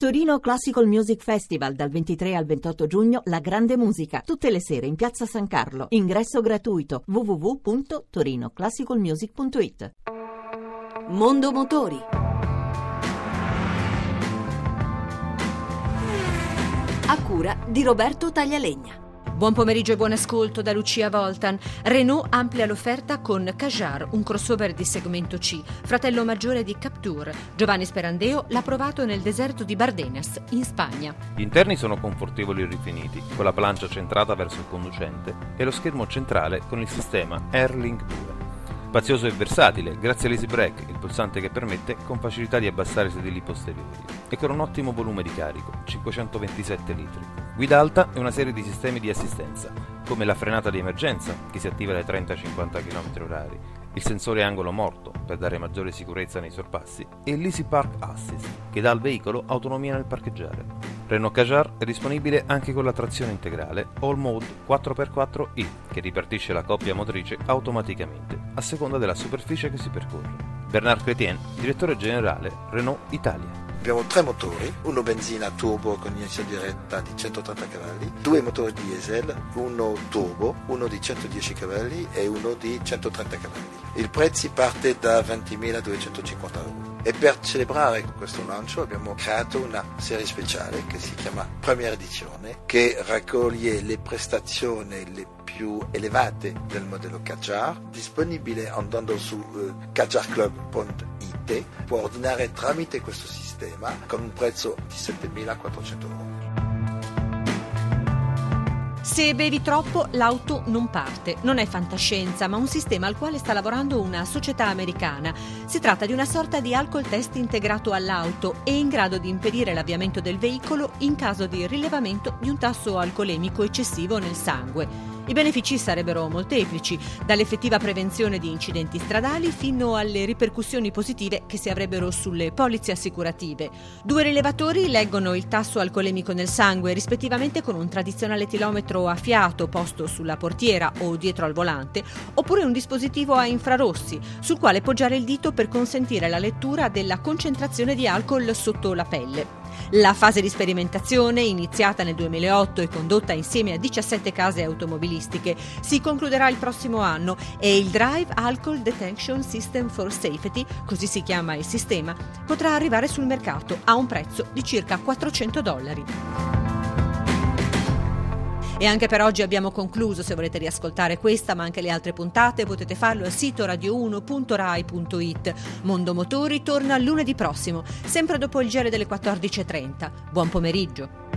Torino Classical Music Festival dal 23 al 28 giugno La Grande Musica, tutte le sere in Piazza San Carlo. Ingresso gratuito www.torinoclassicalmusic.it. Mondo Motori. A cura di Roberto Taglialegna. Buon pomeriggio e buon ascolto da Lucia Voltan. Renault amplia l'offerta con Kajar, un crossover di segmento C, fratello maggiore di Capture. Giovanni Sperandeo l'ha provato nel deserto di Bardenas, in Spagna. Gli interni sono confortevoli e rifiniti, con la plancia centrata verso il conducente e lo schermo centrale con il sistema Airlink 2. Spazioso e versatile, grazie all'Easy Break, il pulsante che permette con facilità di abbassare i sedili posteriori, e con un ottimo volume di carico, 527 litri. Guida alta e una serie di sistemi di assistenza, come la frenata di emergenza, che si attiva dai 30 ai 50 km/h, il sensore angolo morto, per dare maggiore sicurezza nei sorpassi, e l'Easy Park Assist, che dà al veicolo autonomia nel parcheggiare. Renault Kadjar è disponibile anche con la trazione integrale All Mode 4x4i, che ripartisce la coppia motrice automaticamente, a seconda della superficie che si percorre. Bernard Chrétien, direttore generale Renault Italia. Abbiamo tre motori, uno benzina turbo con iniezione diretta di 130 cavalli, due motori diesel, uno turbo, uno di 110 cavalli e uno di 130 cavalli. Il prezzo parte da 20.250 euro. E per celebrare questo lancio abbiamo creato una serie speciale che si chiama Premiera Edizione, che raccoglie le prestazioni le più elevate del modello Kajar, disponibile andando su uh, kajarclub.it, può ordinare tramite questo sistema con un prezzo di 7.400 euro. Se bevi troppo, l'auto non parte. Non è fantascienza, ma un sistema al quale sta lavorando una società americana. Si tratta di una sorta di alcol test integrato all'auto e in grado di impedire l'avviamento del veicolo in caso di rilevamento di un tasso alcolemico eccessivo nel sangue. I benefici sarebbero molteplici, dall'effettiva prevenzione di incidenti stradali fino alle ripercussioni positive che si avrebbero sulle polizze assicurative. Due rilevatori leggono il tasso alcolemico nel sangue, rispettivamente con un tradizionale tilometro a fiato posto sulla portiera o dietro al volante, oppure un dispositivo a infrarossi, sul quale poggiare il dito per consentire la lettura della concentrazione di alcol sotto la pelle. La fase di sperimentazione, iniziata nel 2008 e condotta insieme a 17 case automobilistiche, si concluderà il prossimo anno e il Drive Alcohol Detection System for Safety, così si chiama il sistema, potrà arrivare sul mercato a un prezzo di circa 400 dollari. E anche per oggi abbiamo concluso. Se volete riascoltare questa ma anche le altre puntate potete farlo al sito radio1.rai.it. Mondo Motori torna lunedì prossimo, sempre dopo il giro delle 14.30. Buon pomeriggio.